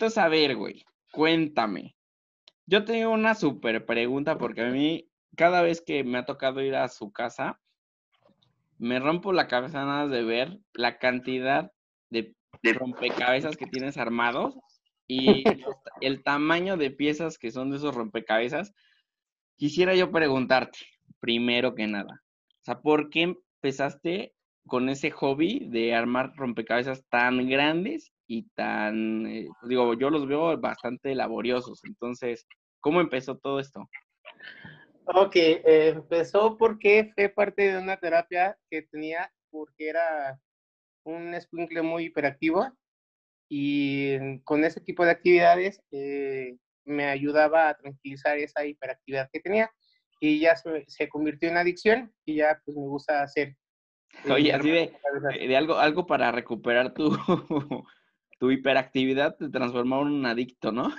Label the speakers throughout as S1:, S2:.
S1: Entonces, a ver, güey, cuéntame. Yo tengo una súper pregunta porque a mí, cada vez que me ha tocado ir a su casa, me rompo la cabeza nada de ver la cantidad de rompecabezas que tienes armados y el tamaño de piezas que son de esos rompecabezas. Quisiera yo preguntarte, primero que nada, o sea, ¿por qué empezaste con ese hobby de armar rompecabezas tan grandes y tan, eh, digo, yo los veo bastante laboriosos. Entonces, ¿cómo empezó todo esto?
S2: Ok, eh, empezó porque fue parte de una terapia que tenía porque era un escuincle muy hiperactivo y con ese tipo de actividades eh, me ayudaba a tranquilizar esa hiperactividad que tenía y ya se, se, convirtió en adicción y ya pues me gusta hacer.
S1: Eh, Oye, así de, de, algo, algo para recuperar tu, tu hiperactividad, te transformó en un adicto, ¿no?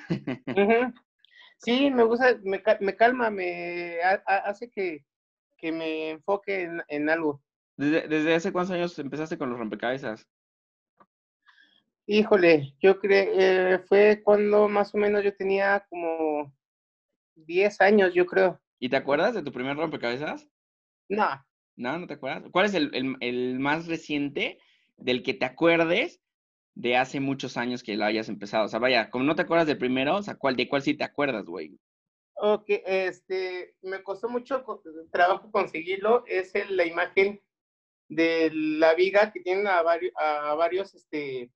S2: Sí, me gusta, me, me calma, me hace que, que, me enfoque en, en algo.
S1: ¿Desde, ¿Desde, hace cuántos años empezaste con los rompecabezas?
S2: Híjole, yo creo, eh, fue cuando más o menos yo tenía como 10 años, yo creo.
S1: ¿Y te acuerdas de tu primer rompecabezas?
S2: No.
S1: No, no te acuerdas. ¿Cuál es el, el, el más reciente del que te acuerdes de hace muchos años que lo hayas empezado. O sea, vaya, como no te acuerdas del primero, o sea, ¿cuál, ¿de cuál sí te acuerdas, güey?
S2: Ok, este, me costó mucho trabajo conseguirlo. Es el, la imagen de la viga que tienen a varios, a varios este,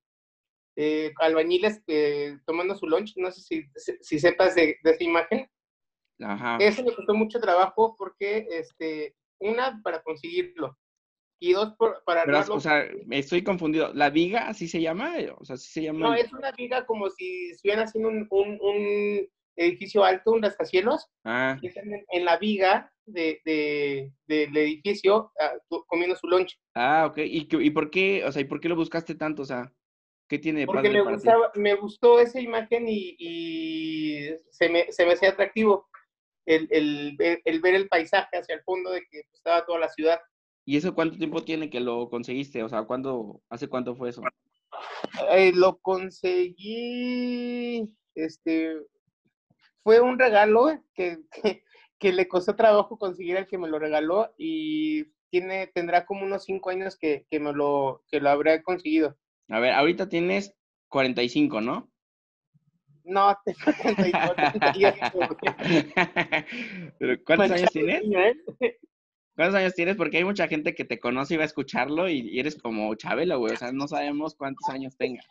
S2: eh, albañiles eh, tomando su lunch. No sé si, si sepas de, de, esa imagen.
S1: Ajá.
S2: Eso me costó mucho trabajo porque, este, una, para conseguirlo y dos por, para
S1: Pero, o sea, estoy confundido. ¿La viga así se llama? O sea, ¿sí se llama?
S2: No, es una viga como si estuvieran haciendo un, un, un edificio alto, un rascacielos.
S1: Ah.
S2: Y están en, en, la viga de, de, del edificio uh, comiendo su lunch.
S1: Ah, ok. ¿Y, ¿Y por qué, o sea, ¿y por qué lo buscaste tanto? O sea, ¿qué tiene de
S2: Porque me, gustaba, me gustó esa imagen y, y se, me, se me hacía atractivo el, el, el, ver el paisaje hacia el fondo de que estaba toda la ciudad.
S1: ¿Y eso cuánto tiempo tiene que lo conseguiste? O sea, ¿cuándo, ¿hace cuánto fue eso?
S2: Eh, lo conseguí, este, fue un regalo que, que, que, le costó trabajo conseguir el que me lo regaló y tiene, tendrá como unos cinco años que, que me lo, que lo habré conseguido.
S1: A ver, ahorita tienes 45, ¿no?
S2: No, tengo 34.
S1: ¿Pero ¿Cuántos años tienes? ¿Cuántos años tienes? Porque hay mucha gente que te conoce y va a escucharlo y, eres como Chabelo, güey. O sea, no sabemos cuántos años tenga.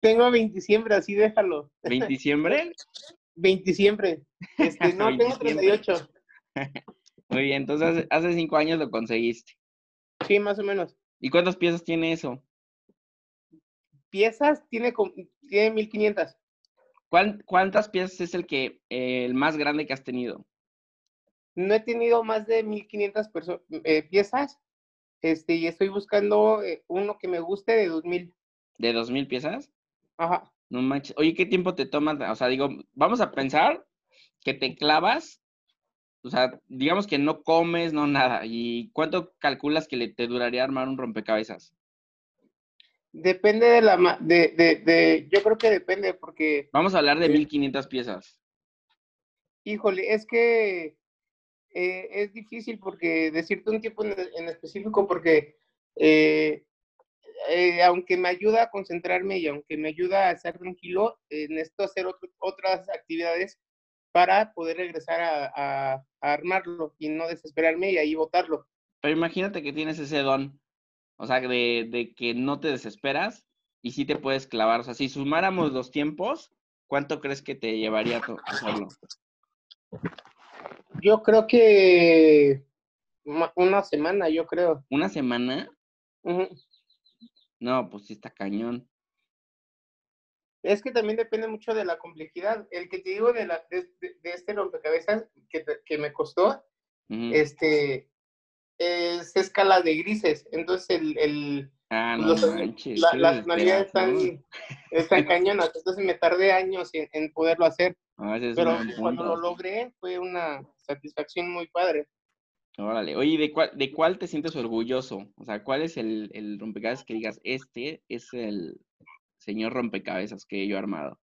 S2: Tengo 20 diciembre, así déjalo.
S1: ¿20 diciembre?
S2: 20 diciembre. Este, no, tengo 38.
S1: Muy bien, entonces hace, hace cinco años lo conseguiste.
S2: Sí, más o menos.
S1: ¿Y cuántas piezas tiene eso?
S2: Piezas tiene, tiene 1500.
S1: ¿Cuántas piezas es el que eh, el más grande que has tenido?
S2: No he tenido más de 1500 eh, piezas este, y estoy buscando eh, uno que me guste de 2000.
S1: ¿De 2000 piezas?
S2: Ajá.
S1: No manches. Oye, ¿qué tiempo te tomas? O sea, digo, vamos a pensar que te clavas, o sea, digamos que no comes, no nada. ¿Y cuánto calculas que le, te duraría armar un rompecabezas?
S2: Depende de la... De, de, de, yo creo que depende porque...
S1: Vamos a hablar de 1500 piezas.
S2: Híjole, es que eh, es difícil porque decirte un tiempo en, específico porque eh, eh, aunque me ayuda a concentrarme y aunque me ayuda a estar tranquilo, necesito hacer otras actividades para poder regresar a, armarlo y no desesperarme y ahí botarlo.
S1: Pero imagínate que tienes ese don, o sea, de que no te desesperas y sí te puedes clavar. O sea, si sumáramos los tiempos, ¿cuánto crees que te llevaría a hacerlo?
S2: Yo creo que una semana, yo creo.
S1: ¿Una semana?
S2: Uh -huh.
S1: No, pues sí está cañón.
S2: Es que también depende mucho de la complejidad. El que te digo de, la, de, de, este rompecabezas que, que me costó, uh -huh. este, es escala de grises. Entonces, el, el
S1: ah, no
S2: los,
S1: manches,
S2: la, las tonalidades están, están cañonas. Entonces, me tardé años en, en poderlo hacer.
S1: Es
S2: Pero cuando lo logré, fue una satisfacción muy padre.
S1: Órale, oye, ¿de cuál, ¿de cuál te sientes orgulloso? O sea, ¿cuál es el, el rompecabezas que digas, este es el señor rompecabezas que yo he armado?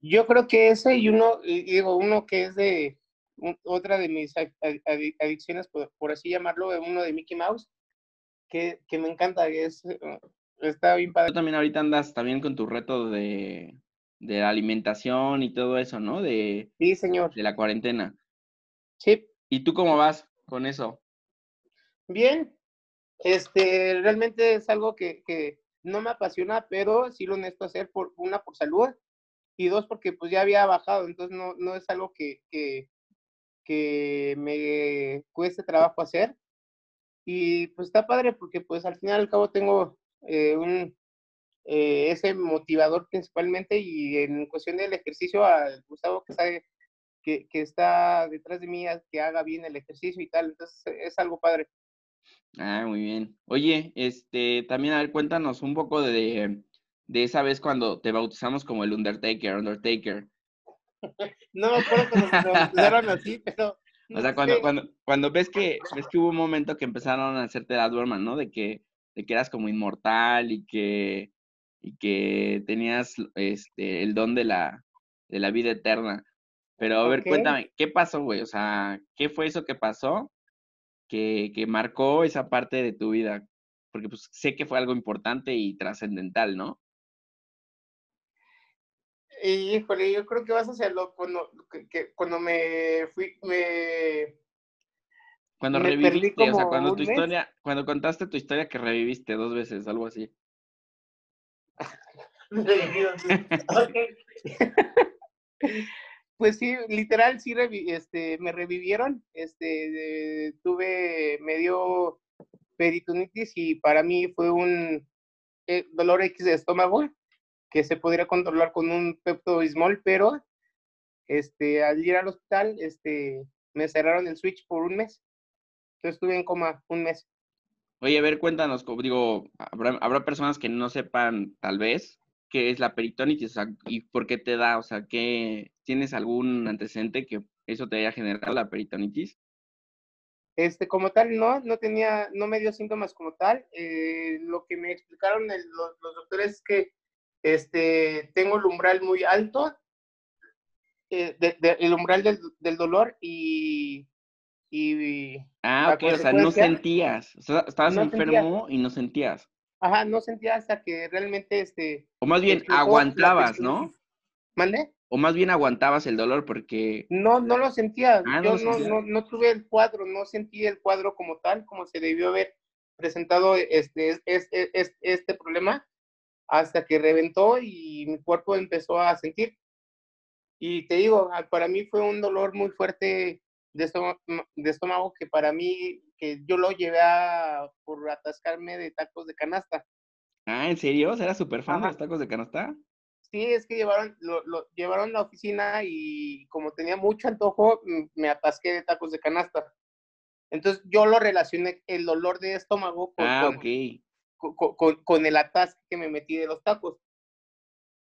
S2: Yo creo que ese y uno, digo, uno que es de un- otra de mis ad- ad- adi- adicciones, por, por así llamarlo, uno de Mickey Mouse, que, que me encanta, que es, eh, está bien padre.
S1: Tú también ahorita andas también con tu reto de, de la alimentación y todo eso, ¿no? De,
S2: Sí, señor.
S1: de la cuarentena.
S2: Sí,
S1: ¿Y tú cómo vas con eso?
S2: bien. Este, realmente es algo que, que no me apasiona, pero sí lo necesito hacer por una por salud y dos porque pues ya había bajado, entonces no, no es algo que, que, que me cueste trabajo hacer. Y pues está padre porque pues al final y al cabo tengo eh, un, eh, ese motivador principalmente y en cuestión del ejercicio a Gustavo que sabe que, que está detrás de mí que haga bien el ejercicio y tal, entonces es algo padre.
S1: Ah, muy bien. Oye, este, también a ver, cuéntanos un poco de, de esa vez cuando te bautizamos como el Undertaker, Undertaker.
S2: No me acuerdo cuando me bautizaron así, pero
S1: O sea, cuando, cuando, cuando ves que, ves que hubo un momento que empezaron a hacerte la Adverman, ¿no? De que, de que eras como inmortal y que, y que tenías este, el don de la, de la vida eterna. Pero a ver, cuéntame, ¿qué pasó, güey? O sea, ¿qué fue eso que pasó que, que marcó esa parte de tu vida? Porque pues sé que fue algo importante y trascendental, ¿no?
S2: Y, híjole, yo creo que vas hacia lo cuando, que, que cuando me fui, me
S1: Cuando
S2: Me
S1: reviviste, o sea, cuando tu
S2: mes.
S1: historia, cuando contaste tu historia que reviviste dos veces, algo así.
S2: Pues sí, literal, sí, este, me revivieron, este, de- tuve, me dio peritonitis y para mí fue un eh, dolor X de estómago que se podría controlar con un Pepto-Bismol, pero este, al ir al hospital, este, me cerraron el switch por un mes. Entonces estuve en coma un mes.
S1: Oye, a ver, cuéntanos, digo, habrá, habrá personas que no sepan, tal vez, qué es la peritonitis, o sea, y por qué te da, o sea, que tienes algún antecedente que eso te haya generado la peritonitis.
S2: Este, como tal, no, no tenía, no me dio síntomas como tal. Eh, lo que me explicaron el- los, los doctores es que este, tengo el umbral muy alto, eh, de- de- el umbral del, del dolor y, y,
S1: Ah, ok, o sea, no sentías, o sea, estabas
S2: no sentía.
S1: enfermo y no sentías.
S2: Ajá, no sentía hasta que realmente, este,
S1: O más bien
S2: explotó
S1: aguantabas, ¿no?
S2: ¿Mande?
S1: O más bien aguantabas el dolor porque,
S2: No, no lo sentía.
S1: Ah, ¿no
S2: Yo no,
S1: sentías?
S2: no, no tuve el cuadro, no sentí el cuadro como tal, como se debió haber presentado este, es- es- es- este problema, hasta que reventó y mi cuerpo empezó a sentir. Y te digo, ah, para mí fue un dolor muy fuerte de estómago, de estómago que para mí, que yo lo llevé a, por atascarme de tacos de canasta.
S1: ah, ¿en serio? ¿O sea, ¿Eras súper fan de los tacos de canasta?
S2: Sí, es que llevaron, lo, lo llevaron a la oficina y como tenía mucho antojo, me atasqué de tacos de canasta. Entonces yo lo relacioné el dolor de estómago con,
S1: Ah,
S2: con, con- con- con el atasque que me metí de los tacos.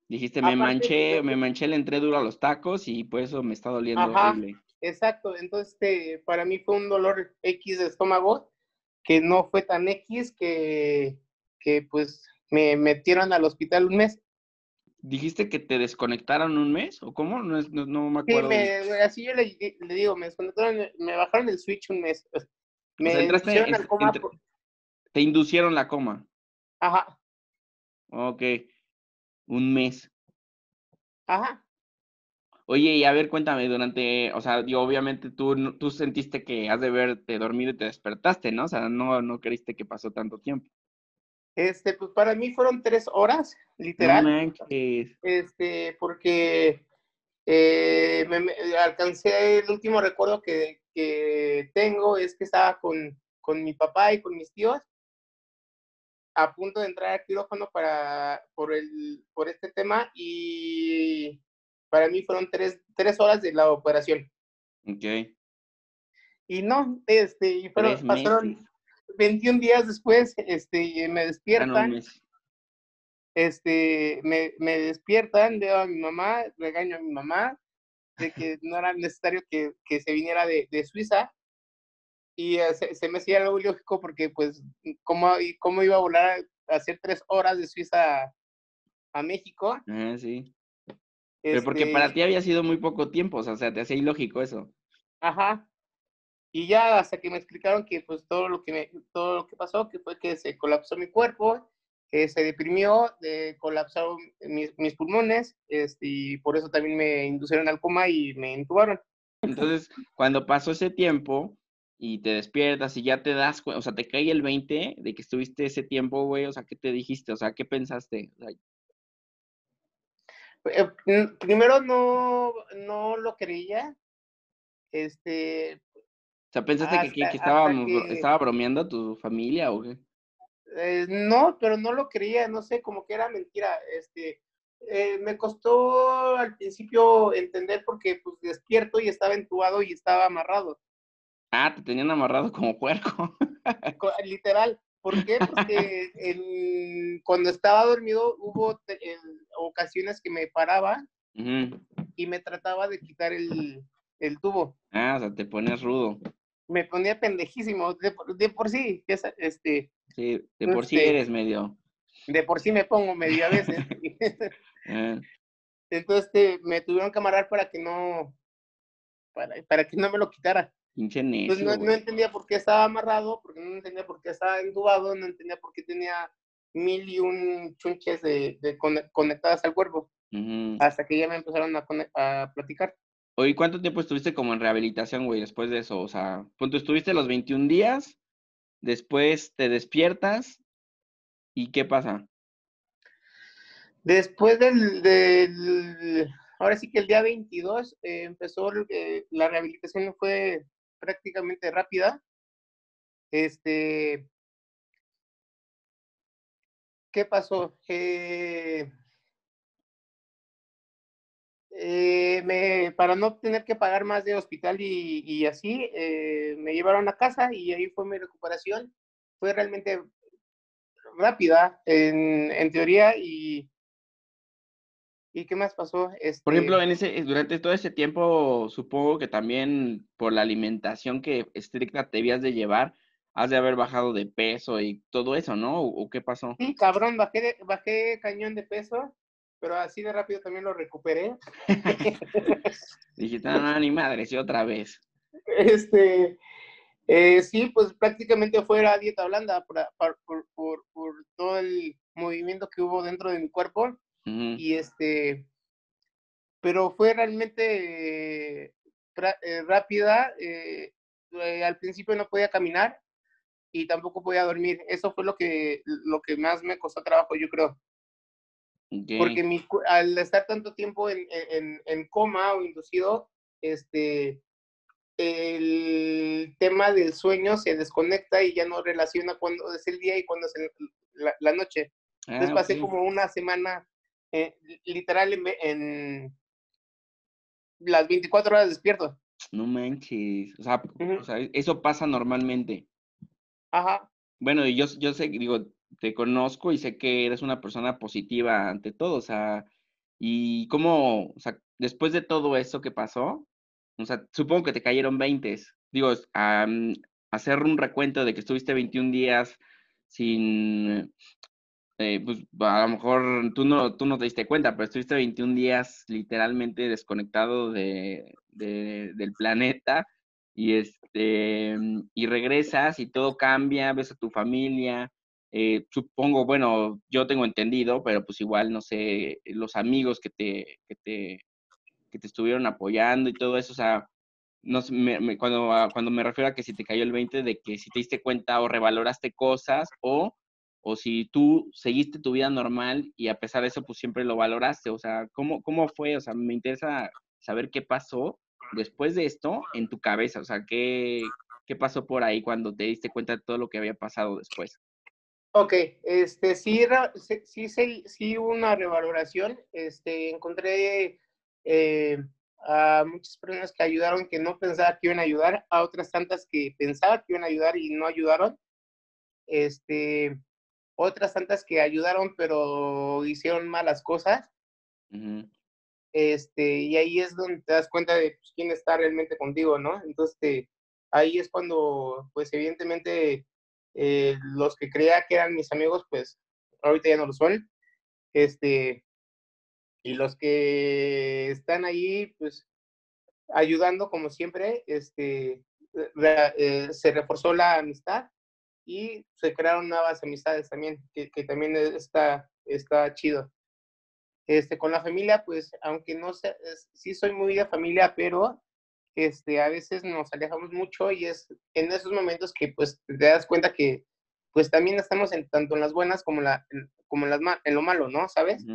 S1: Dijiste, me manché, me manché, le entré duro a los tacos y por eso me está doliendo
S2: Ajá.
S1: horrible.
S2: Exacto, entonces este, para mí fue un dolor X de estómago que no fue tan X que, que pues me metieron al hospital un mes.
S1: ¿Dijiste que te desconectaron un mes? ¿O cómo? No, es- no, no me
S2: Sí,
S1: acuerdo.
S2: me, así yo le, le digo, me desconectaron, me bajaron el switch un mes. Me
S1: sea, entraste
S2: pusieron
S1: en-
S2: al coma
S1: entre-
S2: por-
S1: Te inducieron la coma.
S2: Ajá,
S1: Ok. Un mes.
S2: ajá.
S1: Oye, y a ver, cuéntame, durante, o sea, digo, obviamente tú, no- tú sentiste que has de haberte dormido y te despertaste, ¿no? O sea, no, no creíste que pasó tanto tiempo.
S2: Este, pues para mí fueron tres horas,
S1: No
S2: literal,
S1: manches.
S2: este, porque eh, me- me- alcancé el último recuerdo que, que tengo es que estaba con, con mi papá y con mis tíos a punto de entrar al quirófano para, por, el, por este tema y para mí fueron tres, tres horas de la operación.
S1: Ok.
S2: Y no, este, y fueron, pasaron
S1: meses.
S2: 21 días después, este, me
S1: Ah,
S2: despiertan. este, me, me despiertan, veo a mi mamá, regaño a mi mamá de que no era necesario que, que se viniera de, de Suiza. Y eh, se, se me hacía algo ilógico porque, pues, ¿cómo, y cómo iba a volar a hacer tres horas de Suiza a, a México?
S1: Ah, sí. Pero porque
S2: Este,
S1: para ti había sido muy poco tiempo, o sea, o sea, te hacía ilógico eso.
S2: Ajá. Y ya hasta que me explicaron que pues todo lo que me, todo lo que pasó, que fue que se colapsó mi cuerpo, que se deprimió, eh, colapsaron mis, mis pulmones, este, y por eso también me inducieron al coma y me intubaron.
S1: Entonces, cuando pasó ese tiempo y te despiertas y ya te das cuenta, o sea, te cae el 20 de que estuviste ese tiempo, güey, o sea, ¿qué te dijiste? O sea, ¿qué pensaste? O sea,
S2: Eh, Primero no, no lo creía, este,
S1: o sea, ¿pensaste que, que, estábamos,
S2: que,
S1: estaba bromeando tu familia o qué?
S2: eh, no, pero no lo creía, no sé, como que era mentira, este, eh, me costó al principio entender porque pues despierto y estaba entubado y estaba amarrado.
S1: Ah, te tenían amarrado como puerco.
S2: Co- Literal. ¿Por qué? Porque cuando estaba dormido hubo en ocasiones que me paraba y me trataba de quitar el, el tubo.
S1: Ah, o sea, te pones rudo.
S2: Me ponía pendejísimo, de, por- de por sí, este,
S1: Sí, de por sí
S2: Este-
S1: eres medio.
S2: de por sí me pongo medio a veces.
S1: eh,
S2: Entonces este, me tuvieron que amarrar para que no, para, para que no me lo quitara.
S1: pinche
S2: Entonces
S1: necio,
S2: no, no entendía por qué estaba amarrado, porque no entendía por qué estaba entubado, no entendía por qué tenía mil y un chunches de, de conec- conectadas al cuerpo, hasta que ya me empezaron a, a platicar.
S1: Oye, ¿cuánto tiempo estuviste como en rehabilitación, güey, después de eso? O sea, punto, estuviste los 21 días, después te despiertas, ¿y qué pasa?
S2: Después del, del- ahora sí que el día 22 eh, empezó, eh, la rehabilitación fue prácticamente rápida. Este, ¿qué pasó? Eh, eh, me, para no tener que pagar más de hospital y, y así, eh, me llevaron a casa y ahí fue mi recuperación. Fue realmente rápida en, en teoría y, ¿y qué más pasó?
S1: Por ejemplo,
S2: Este,
S1: en ese, durante todo ese tiempo, supongo que también por la alimentación que estricta te debías de llevar, has de haber bajado de peso y todo eso, ¿no? ¿O, qué pasó?
S2: sí, cabrón, bajé, de- bajé cañón de peso, pero así de rápido también lo recuperé.
S1: Dijiste, no, no, ni madre, sí, otra vez.
S2: Este, eh, sí, pues prácticamente fue la dieta blanda por, por, por, por- por todo el movimiento que hubo dentro de mi cuerpo y este, pero fue realmente eh, pra- eh, rápida. al principio no podía caminar y tampoco podía dormir. Eso fue lo que, lo que más me costó trabajo, yo creo. Porque mi, al estar tanto tiempo en, en, en coma o inducido, este, el tema del sueño se desconecta y ya no relaciona cuándo es el día y cuándo es el- la, la noche. Entonces
S1: Ah,
S2: pasé como una semana, eh, literal, en, en las 24 horas despierto.
S1: No manches. O sea, o sea, eso pasa normalmente.
S2: Ajá.
S1: Bueno, y yo, yo sé, digo, te conozco y sé que eres una persona positiva ante todo, o sea, y cómo, o sea, después de todo eso que pasó, o sea, supongo que te cayeron 20, digo, am, hacer un recuento de que estuviste 21 días sin, eh, pues a lo mejor tú no, tú no te diste cuenta, pero estuviste 21 días literalmente desconectado de, de- del planeta y este y regresas y todo cambia, ves a tu familia. eh, supongo, bueno, yo tengo entendido, pero pues igual no sé, los amigos que te, que te, que te estuvieron apoyando y todo eso, o sea, no sé, me- cuando, a- cuando me refiero a que si te cayó el 20 de que si te diste cuenta o revaloraste cosas o, o si tú seguiste tu vida normal y a pesar de eso pues siempre lo valoraste, o sea, ¿cómo, cómo fue? O sea, me interesa saber qué pasó después de esto en tu cabeza, o sea, qué, qué pasó por ahí cuando te diste cuenta de todo lo que había pasado después.
S2: Ok, este, sí, sí, sí, sí, hubo una revaloración. Este, encontré eh, a muchas personas que ayudaron que no pensaba que iban a ayudar, a otras tantas que pensaba que iban a ayudar y no ayudaron. Este, otras tantas que ayudaron pero hicieron malas cosas. Este, y ahí es donde te das cuenta de pues, quién está realmente contigo, ¿no? Entonces, ahí es cuando, pues, evidentemente, eh, los que creía que eran mis amigos, pues, ahorita ya no lo son. Este, y los que están ahí, pues ayudando como siempre, este, eh, se reforzó la amistad y se crearon nuevas amistades también, que, que también está, está chido. Este, con la familia, pues, aunque no sé, sí soy muy de familia, pero este, a veces nos alejamos mucho y es en esos momentos que, pues, te das cuenta que, pues, también estamos en, tanto en las buenas como, la, en, como en, las, en lo malo, ¿no? ¿Sabes?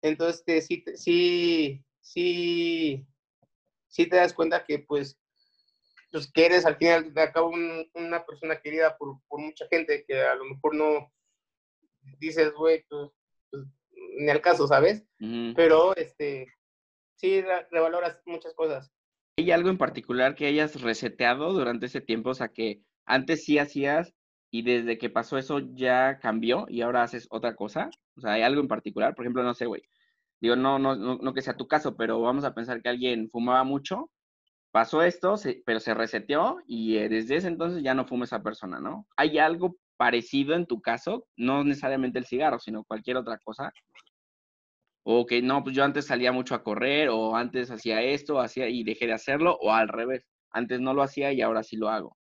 S2: Entonces, este, sí, sí, sí, sí te das cuenta que, pues, pues que eres al final de cabo una persona querida por, por, mucha gente que a lo mejor no dices, güey, pues ni al caso, ¿sabes? Pero, este, sí, revaloras muchas cosas.
S1: ¿Hay algo en particular que hayas reseteado durante ese tiempo? O sea, que antes sí hacías y desde que pasó eso ya cambió y ahora haces otra cosa. O sea, ¿hay algo en particular? Por ejemplo, no sé, güey. Digo, no, no, no, no que sea tu caso, pero vamos a pensar que alguien fumaba mucho, pasó esto, pero se reseteó y eh, desde ese entonces ya no fuma esa persona, ¿no? ¿Hay algo parecido en tu caso? No necesariamente el cigarro, sino cualquier otra cosa o que no, pues yo antes salía mucho a correr, o antes hacía esto, hacía y dejé de hacerlo, o al revés, antes no lo hacía y ahora sí lo hago.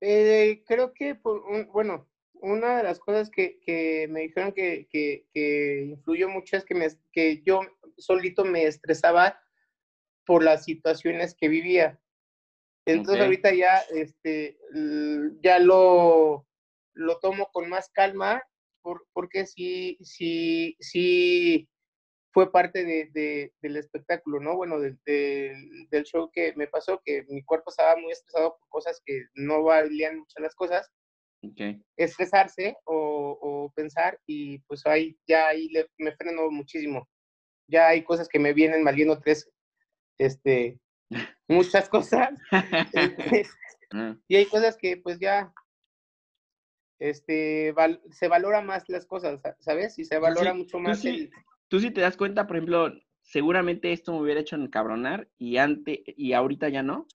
S2: Eh, creo que, bueno, una de las cosas que, que me dijeron que, que, que, influyó mucho es que, me, que yo solito me estresaba por las situaciones que vivía. Entonces ahorita ya, este, ya lo, lo tomo con más calma porque sí, sí, sí fue parte de, del espectáculo, ¿no? Bueno, del show que me pasó, que mi cuerpo estaba muy estresado por cosas que no valían muchas las cosas. Okay. Estresarse o, pensar y pues ahí ya ahí me freno muchísimo. Ya hay cosas que me vienen valiendo tres, este, muchas cosas. Este, ah. y hay cosas que pues ya este, se valora más las cosas, ¿sabes? Y se valora mucho más
S1: tú sí, Tú sí te das cuenta, por ejemplo, seguramente esto me hubiera hecho encabronar y, antes, y ahorita ya no.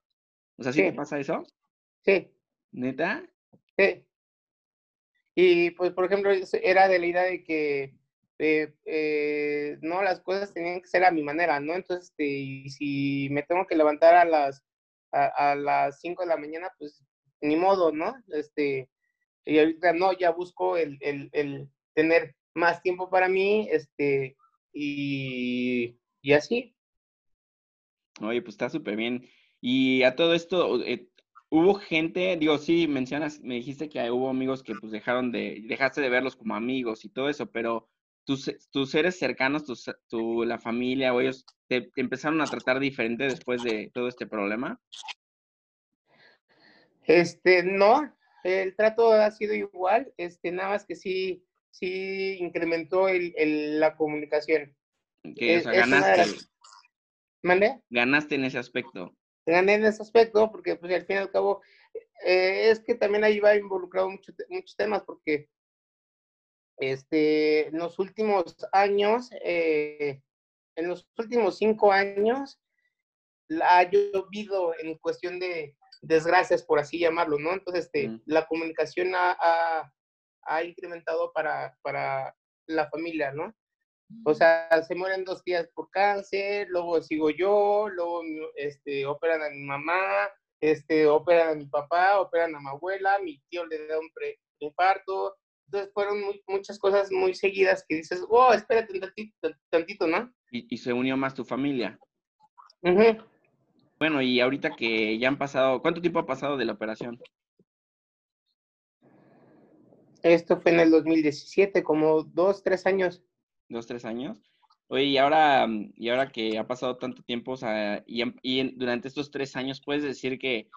S1: O sea, ¿sí, te pasa eso?
S2: Sí.
S1: ¿Neta?
S2: Sí. Y pues, por ejemplo, era de la idea de que eh, eh, no, las cosas tenían que ser a mi manera, ¿no? Entonces, este, si me tengo que levantar a las a, a las 5 de la mañana, pues ni modo, ¿no? Este, y ahorita no, ya busco el, el, el tener más tiempo para mí, este, y, y así.
S1: Oye, pues está súper bien. Y a todo esto, eh, hubo gente, digo, sí, mencionas, me dijiste que hubo amigos que pues dejaron de, dejaste de verlos como amigos y todo eso, pero tus, tus seres cercanos, tus, tu, la familia o ellos, te, empezaron a tratar diferente después de todo este problema?
S2: Este, no, el trato ha sido igual, este, nada más que sí, sí incrementó el, el, la comunicación.
S1: Que, o sea, ganaste. Ganaste en ese aspecto.
S2: Gané en ese aspecto porque, pues, al fin y al cabo, eh, es que también ahí va involucrado mucho, muchos temas porque este, en los últimos años, eh, en los últimos cinco años, ha llovido en cuestión de, desgracias, por así llamarlo, ¿no? Entonces, este, la comunicación ha, ha, incrementado para, para la familia, ¿no? O sea, se mueren dos días por cáncer, luego sigo yo, luego este, operan a mi mamá, este, operan a mi papá, operan a mi abuela, mi tío le da un infarto. Entonces fueron muchas cosas muy seguidas que dices, oh, espérate un tantito, tantito ¿no?
S1: Y, y, se unió más tu familia. Bueno, y ahorita que ya han pasado, ¿cuánto tiempo ha pasado de la operación?
S2: Esto fue en el 2017, como dos, tres años.
S1: Dos, tres años. Oye, y ahora, y ahora que ha pasado tanto tiempo, o sea, y, y durante estos tres años, ¿puedes decir que,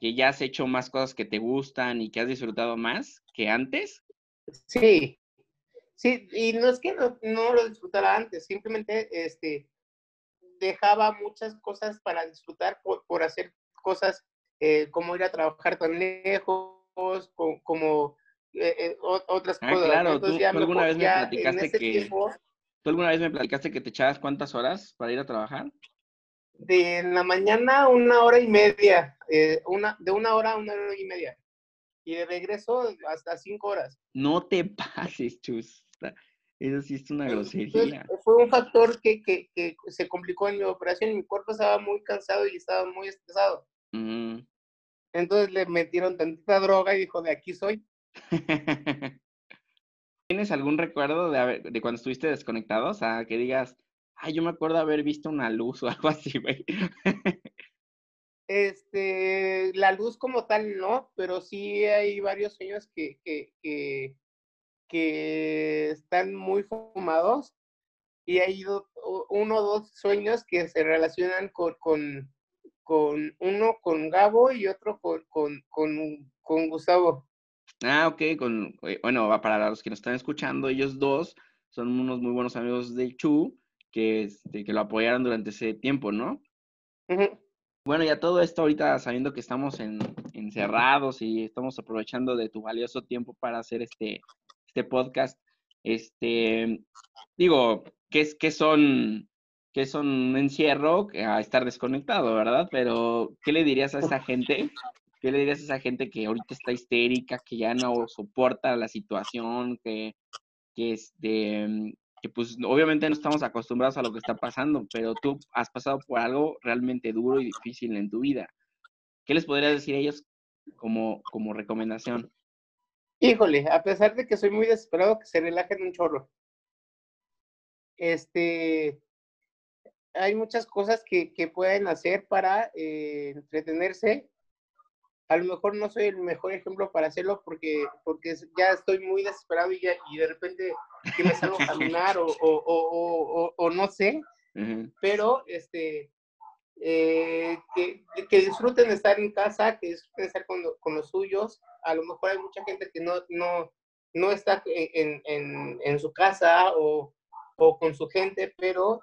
S1: que, ya has hecho más cosas que te gustan y que has disfrutado más que antes?
S2: Sí, sí, y no es que no, no lo disfrutara antes, simplemente, este, dejaba muchas cosas para disfrutar por, hacer cosas eh, como ir a trabajar tan lejos, como, eh, eh, otras
S1: ah,
S2: cosas.
S1: Claro, tú, alguna vez me platicaste que... ¿Tú alguna vez me platicaste que te echabas cuántas horas para ir a trabajar?
S2: De en la mañana una hora y media, una, de una hora a una hora y media. Y de regreso hasta cinco horas.
S1: No te pases, chus. Eso sí es una grosería.
S2: fue un factor que, que, que, se complicó en mi operación. Mi cuerpo estaba muy cansado y estaba muy estresado. Entonces le metieron tantita droga y dijo, de aquí soy.
S1: ¿Tienes algún recuerdo de, de cuando estuviste desconectado? O sea, que digas, ay, yo me acuerdo haber visto una luz o algo así, güey.
S2: Este, la luz como tal no, pero sí hay varios sueños que, que, que, que están muy fumados y hay uno o dos sueños que se relacionan con, con, con uno con Gabo y otro con, con, con, con Gustavo.
S1: Ah, ok, con, eh, bueno, para los que nos están escuchando, ellos dos son unos muy buenos amigos de Chu que, este, que lo apoyaron durante ese tiempo, ¿no? Bueno, ya todo esto ahorita sabiendo que estamos en, encerrados y estamos aprovechando de tu valioso tiempo para hacer este, este podcast, este, digo, ¿qué, es, qué son, qué son un encierro a estar desconectado, verdad? Pero, ¿qué le dirías a esa gente ¿Qué le dirías a esa gente que ahorita está histérica, que ya no soporta la situación, que, que, este, que pues obviamente no estamos acostumbrados a lo que está pasando, pero tú has pasado por algo realmente duro y difícil en tu vida? ¿Qué les podrías decir a ellos como, como recomendación?
S2: Híjole, a pesar de que soy muy desesperado, que se relajen un chorro. Este, hay muchas cosas que, que pueden hacer para eh, entretenerse. A lo mejor no soy el mejor ejemplo para hacerlo porque, porque ya estoy muy desesperado y, ya, y de repente que me salgo a caminar o, o, o, o, no sé, pero este, eh, que, disfruten de estar en casa, que disfruten de estar con, los suyos. A lo mejor hay mucha gente que no, no, no está en, en, su casa o, o con su gente, pero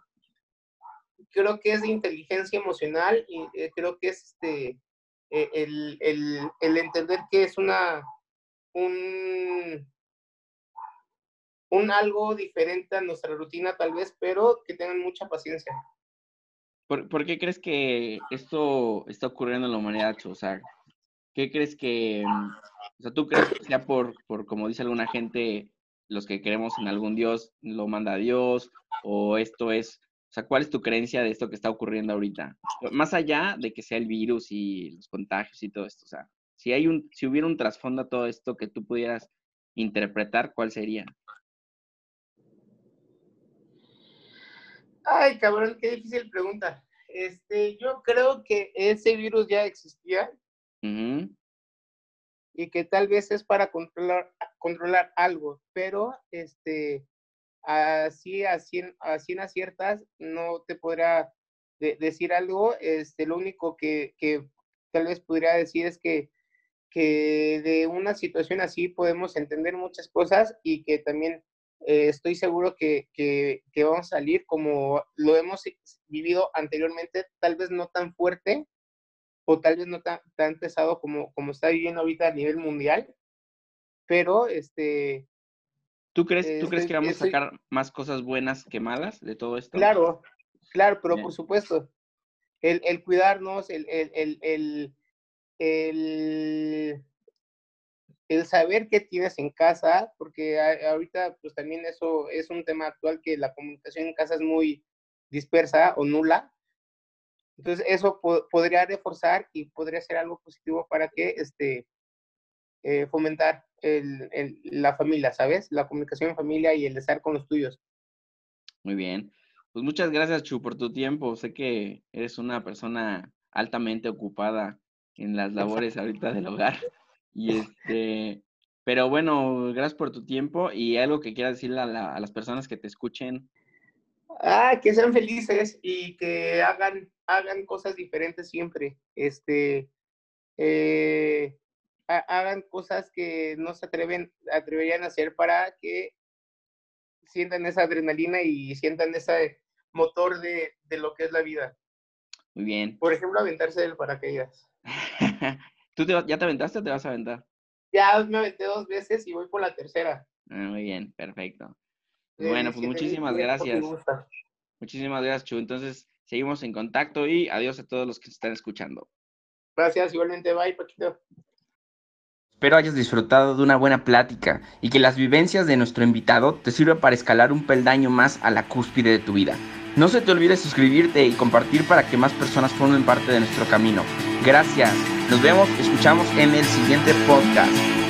S2: creo que es inteligencia emocional y eh, creo que es este eh, el, el, entender que es una, un, un algo diferente a nuestra rutina tal vez, pero que tengan mucha paciencia.
S1: ¿Por, ¿por qué crees que esto está ocurriendo en la humanidad, O sea, ¿qué crees que, o sea, tú crees que sea por, por, como dice alguna gente, los que creemos en algún Dios, lo manda Dios, o esto es o sea, ¿cuál es tu creencia de esto que está ocurriendo ahorita? Más allá de que sea el virus y los contagios y todo esto, o sea, si hay un, si hubiera un trasfondo a todo esto que tú pudieras interpretar, ¿cuál sería?
S2: Ay, cabrón, qué difícil pregunta. Este, yo creo que ese virus ya existía y que tal vez es para controlar, controlar algo, pero este, así, así, así en aciertas, no te podrá decir algo. Este, lo único que, que tal vez podría decir es que, que de una situación así podemos entender muchas cosas y que también eh, estoy seguro que, que, que, vamos a salir como lo hemos vivido anteriormente, tal vez no tan fuerte o tal vez no tan, tan pesado como, como está viviendo ahorita a nivel mundial, pero este,
S1: ¿Tú crees, ¿tú crees que vamos a sacar más cosas buenas que malas de todo esto?
S2: Claro, claro, pero por supuesto. El, el cuidarnos, el, el, el, el, el saber qué tienes en casa, porque ahorita pues también eso es un tema actual que la comunicación en casa es muy dispersa o nula. Entonces eso podría reforzar y podría ser algo positivo para que este, eh, fomentar el, la familia, ¿sabes? La comunicación en familia y el estar con los tuyos.
S1: Muy bien. Pues muchas gracias, Chu, por tu tiempo. Sé que eres una persona altamente ocupada en las labores ahorita del hogar. Y este, pero bueno, gracias por tu tiempo y algo que quieras decirle a, a las personas que te escuchen.
S2: Ah, que sean felices y que hagan, hagan cosas diferentes siempre. Este, eh, hagan cosas que no se atreven, atreverían a hacer para que sientan esa adrenalina y sientan ese motor de, de lo que es la vida.
S1: Muy bien.
S2: Por ejemplo, aventarse del paracaídas.
S1: ¿Tú ya te aventaste o te vas a aventar?
S2: Ya me aventé dos veces y voy por la tercera.
S1: Ah, muy bien, perfecto. Bueno, pues muchísimas gracias. Muchísimas gracias, Chu. Entonces, seguimos en contacto y adiós a todos los que están escuchando.
S2: Gracias, igualmente. Bye, Paquito.
S1: Espero hayas disfrutado de una buena plática y que las vivencias de nuestro invitado te sirvan para escalar un peldaño más a la cúspide de tu vida. No se te olvide suscribirte y compartir para que más personas formen parte de nuestro camino. Gracias. Nos vemos, escuchamos en el siguiente podcast.